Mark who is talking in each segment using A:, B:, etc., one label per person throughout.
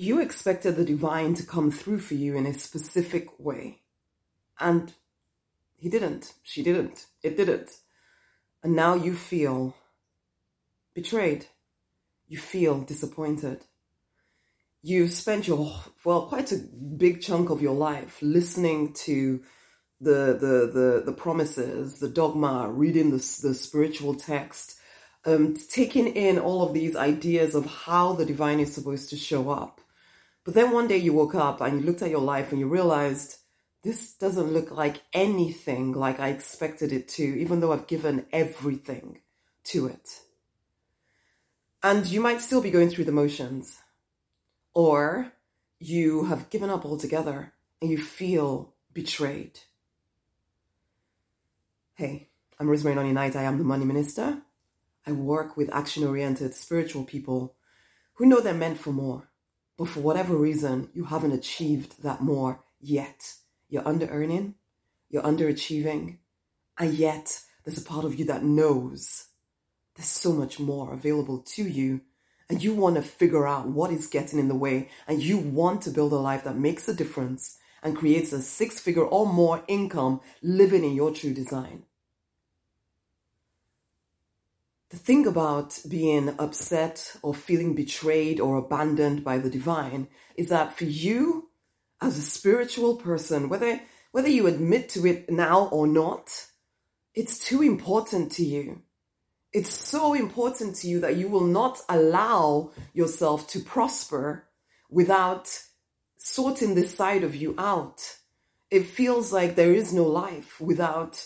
A: you expected the divine to come through for you in a specific way. And he didn't. She didn't. It didn't. And now you feel betrayed. You feel disappointed. You've spent your, well, quite a big chunk of your life listening to the, the, the, the promises, the dogma, reading the, the spiritual text, um, taking in all of these ideas of how the divine is supposed to show up. But then one day you woke up and you looked at your life and you realized this doesn't look like anything like I expected it to, even though I've given everything to it. And you might still be going through the motions, or you have given up altogether and you feel betrayed. Hey, I'm Rosemary Nonny Knight. I am the Money Minister. I work with action oriented spiritual people who know they're meant for more, but for whatever reason, you haven't achieved that more yet. You're under earning, you're underachieving, and yet there's a part of you that knows there's so much more available to you. And you want to figure out what is getting in the way, and you want to build a life that makes a difference and creates a six figure or more income living in your true design. The thing about being upset or feeling betrayed or abandoned by the divine is that for you, as a spiritual person, whether whether you admit to it now or not, it's too important to you. It's so important to you that you will not allow yourself to prosper without sorting this side of you out. It feels like there is no life without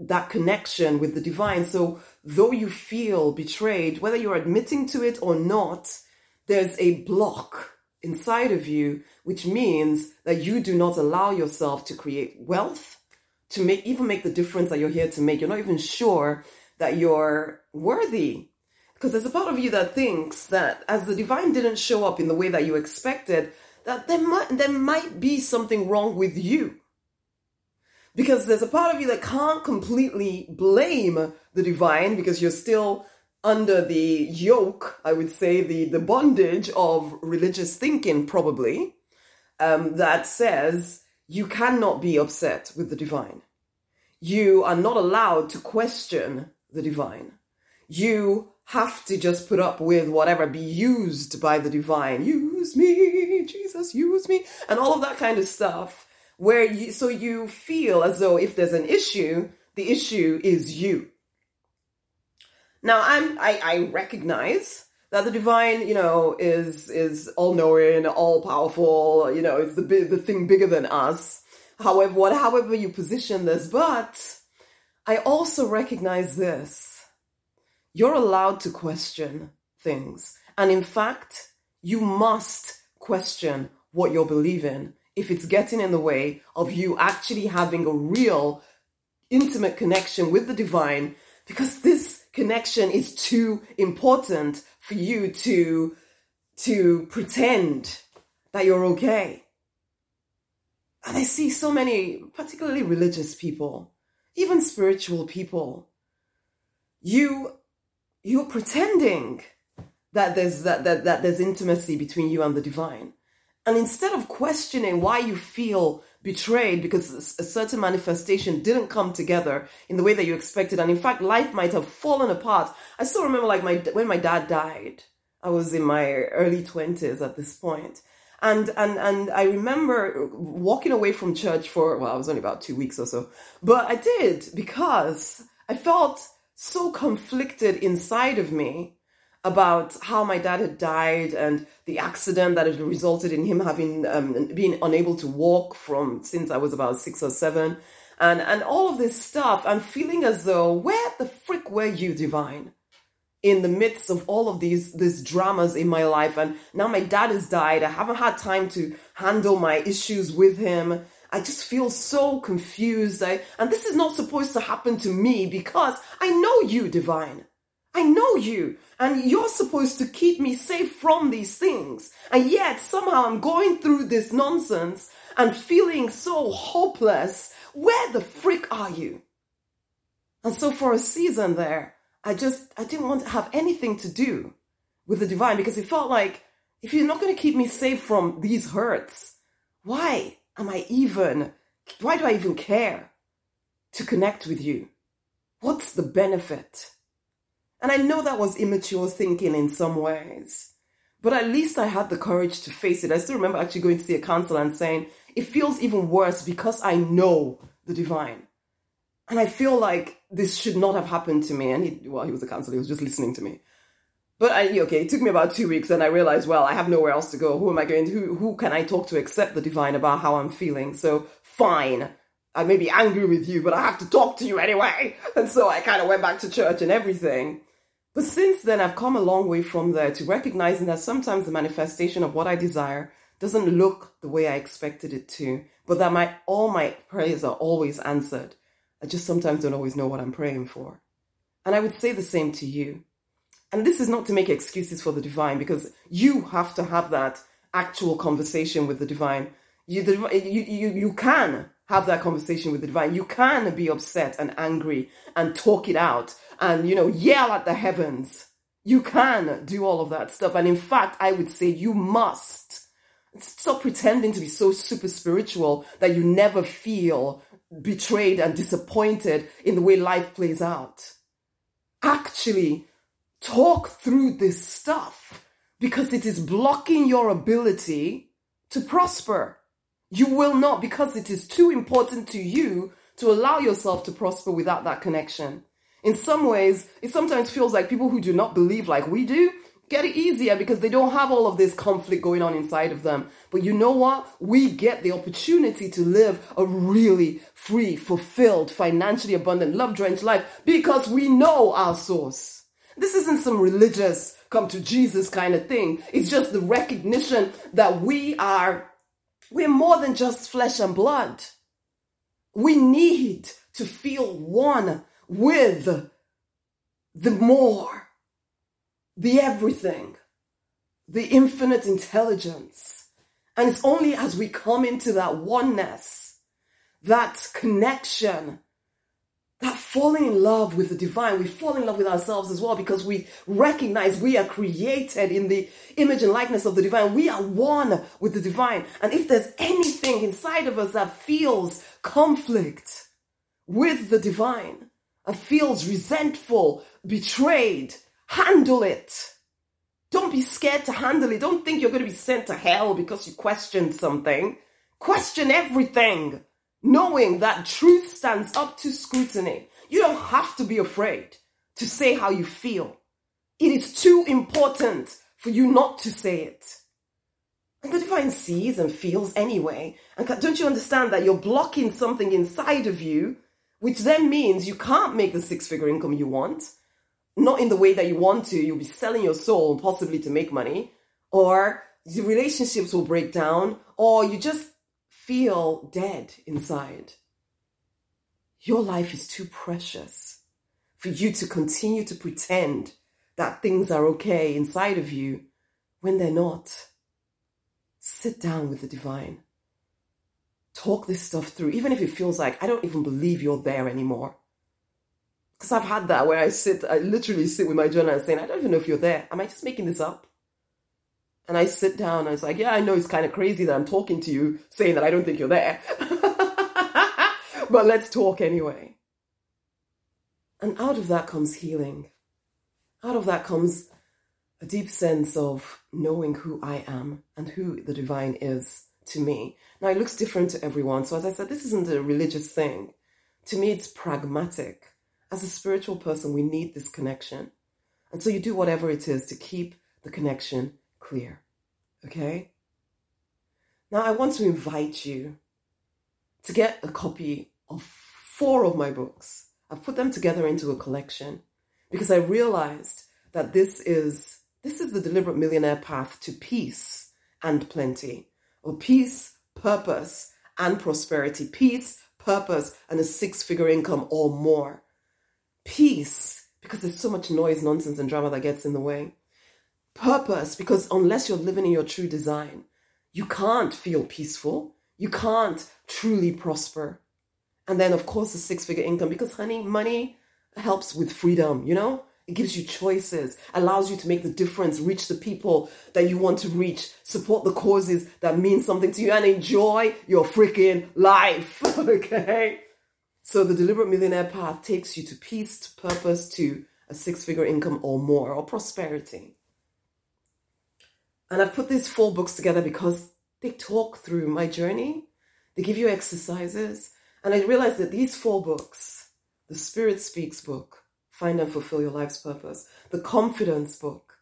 A: that connection with the divine. So, though you feel betrayed, whether you're admitting to it or not, there's a block inside of you, which means that you do not allow yourself to create wealth, to make even make the difference that you're here to make. You're not even sure that you're worthy. Because there's a part of you that thinks that as the divine didn't show up in the way that you expected, that there might there might be something wrong with you. Because there's a part of you that can't completely blame the divine because you're still under the yoke, I would say, the, the bondage of religious thinking, probably, um, that says you cannot be upset with the divine. You are not allowed to question the divine. You have to just put up with whatever, be used by the divine. Use me, Jesus, use me, and all of that kind of stuff. Where you, so you feel as though if there's an issue, the issue is you. Now I'm I, I recognize that the divine, you know, is is all knowing, all powerful. You know, it's the the thing bigger than us. However, what however you position this, but I also recognize this: you're allowed to question things, and in fact, you must question what you're believing if it's getting in the way of you actually having a real intimate connection with the divine because this connection is too important for you to to pretend that you're okay. And I see so many, particularly religious people, even spiritual people, you you're pretending that there's that, that, that there's intimacy between you and the divine. And instead of questioning why you feel betrayed because a certain manifestation didn't come together in the way that you expected, and in fact, life might have fallen apart. I still remember, like, my when my dad died, I was in my early 20s at this point. And, and, and I remember walking away from church for, well, I was only about two weeks or so, but I did because I felt so conflicted inside of me about how my dad had died and the accident that had resulted in him having um, being unable to walk from since I was about six or seven, and and all of this stuff. I'm feeling as though where the frick were you, divine? in the midst of all of these these dramas in my life and now my dad has died i haven't had time to handle my issues with him i just feel so confused I, and this is not supposed to happen to me because i know you divine I know you, and you're supposed to keep me safe from these things. And yet, somehow, I'm going through this nonsense and feeling so hopeless. Where the frick are you? And so, for a season there, I just, I didn't want to have anything to do with the divine because it felt like If you're not going to keep me safe from these hurts, why am I even, why do I even care to connect with you? What's the benefit? And I know that was immature thinking in some ways, but at least I had the courage to face it. I still remember actually going to see a counselor and saying, it feels even worse because I know the divine. And I feel like this should not have happened to me. And he, well, he was a counselor, he was just listening to me. But I, okay, it took me about two weeks and I realized, well, I have nowhere else to go. Who am I going to, who, who can I talk to except the divine about how I'm feeling? So fine. I may be angry with you, but I have to talk to you anyway. And so I kind of went back to church and everything. But since then, I've come a long way from there to recognizing that sometimes the manifestation of what I desire doesn't look the way I expected it to, but that my all my prayers are always answered. I just sometimes don't always know what I'm praying for. And I would say the same to you. And this is not to make excuses for the divine because you have to have that actual conversation with the divine. You, the, you, you, you can have that conversation with the divine. You can be upset and angry and talk it out and, you know, yell at the heavens. You can do all of that stuff. And in fact, I would say you must. Stop pretending to be so super spiritual that you never feel betrayed and disappointed in the way life plays out. Actually, talk through this stuff because it is blocking your ability to prosper. You will not because it is too important to you to allow yourself to prosper without that connection. In some ways, it sometimes feels like people who do not believe like we do get it easier because they don't have all of this conflict going on inside of them. But you know what? We get the opportunity to live a really free, fulfilled, financially abundant, love drenched life because we know our source. This isn't some religious come to Jesus kind of thing. It's just the recognition that we are, we're more than just flesh and blood. We need to feel one with the more, the everything, the infinite intelligence. And it's only as we come into that oneness, that connection, that falling in love with the divine, we fall in love with ourselves as well because we recognize we are created in the image and likeness of the divine. We are one with the divine. And if there's anything inside of us that feels conflict with the divine and feels resentful, betrayed, handle it. Don't be scared to handle it. Don't think you're going to be sent to hell because you questioned something. Question everything knowing that truth stands up to scrutiny. You don't have to be afraid to say how you feel. It is too important for you not to say it. And the divine sees and feels anyway. And don't you understand that you're blocking something inside of you, which then means you can't make the six figure income you want? Not in the way that you want to. You'll be selling your soul possibly to make money, or the relationships will break down, or you just feel dead inside. Your life is too precious for you to continue to pretend that things are okay inside of you when they're not. Sit down with the divine. Talk this stuff through, even if it feels like I don't even believe you're there anymore. Because I've had that where I sit, I literally sit with my journal and saying, I don't even know if you're there. Am I just making this up? And I sit down and I was like, yeah, I know it's kind of crazy that I'm talking to you saying that I don't think you're there. but let's talk anyway. And out of that comes healing. Out of that comes a deep sense of knowing who I am and who the divine is to me. Now, it looks different to everyone. So, as I said, this isn't a religious thing. To me, it's pragmatic. As a spiritual person, we need this connection. And so, you do whatever it is to keep the connection clear. Okay? Now, I want to invite you to get a copy of four of my books. I've put them together into a collection because I realized that this is this is the deliberate millionaire path to peace and plenty, or peace, purpose, and prosperity. Peace, purpose, and a six-figure income or more. Peace, because there's so much noise, nonsense, and drama that gets in the way purpose because unless you're living in your true design, you can't feel peaceful. You can't truly prosper. And then, of course, the six figure income because, honey, money helps with freedom, you know? It gives you choices, allows you to make the difference, reach the people that you want to reach, support the causes that mean something to you, and enjoy your freaking life. okay? So the deliberate millionaire path takes you to peace, to purpose, to a six figure income or more, or prosperity. And I've put these four books together because they talk through my journey. They give you exercises. And I realized that these four books, the Spirit Speaks book, Find and Fulfill Your Life's Purpose, the Confidence book,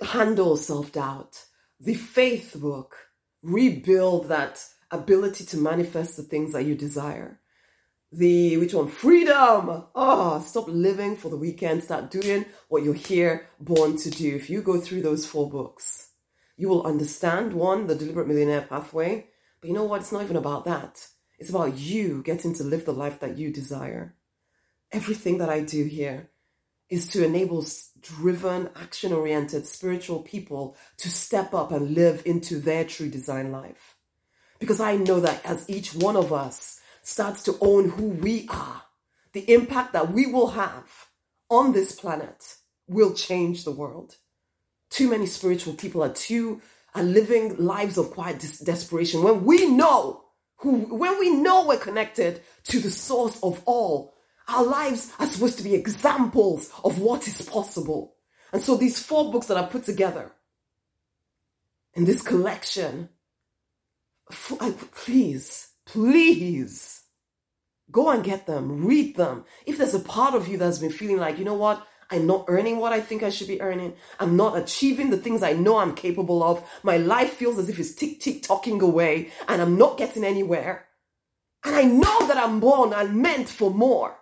A: Handle Self Doubt, the Faith book, Rebuild that ability to manifest the things that you desire. The which one? Freedom. Oh, stop living for the weekend. Start doing what you're here born to do. If you go through those four books, you will understand one, the deliberate millionaire pathway. But you know what? It's not even about that. It's about you getting to live the life that you desire. Everything that I do here is to enable driven, action oriented spiritual people to step up and live into their true design life. Because I know that as each one of us starts to own who we are, the impact that we will have on this planet will change the world. Too many spiritual people are too are living lives of quiet des- desperation. When we know who when we know we're connected to the source of all our lives are supposed to be examples of what is possible. And so these four books that i put together in this collection please please go and get them read them if there's a part of you that's been feeling like you know what I'm not earning what I think I should be earning. I'm not achieving the things I know I'm capable of. My life feels as if it's tick tick talking away and I'm not getting anywhere. And I know that I'm born and meant for more.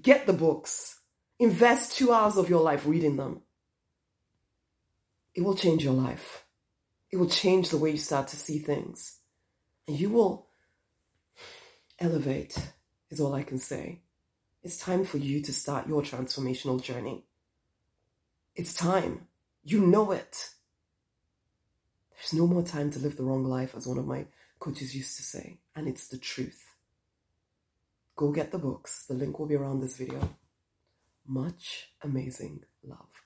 A: Get the books. Invest two hours of your life reading them. It will change your life. It will change the way you start to see things. And you will elevate, is all I can say. It's time for you to start your transformational journey. It's time. You know it. There's no more time to live the wrong life, as one of my coaches used to say, and it's the truth. Go get the books. The link will be around this video. Much amazing love.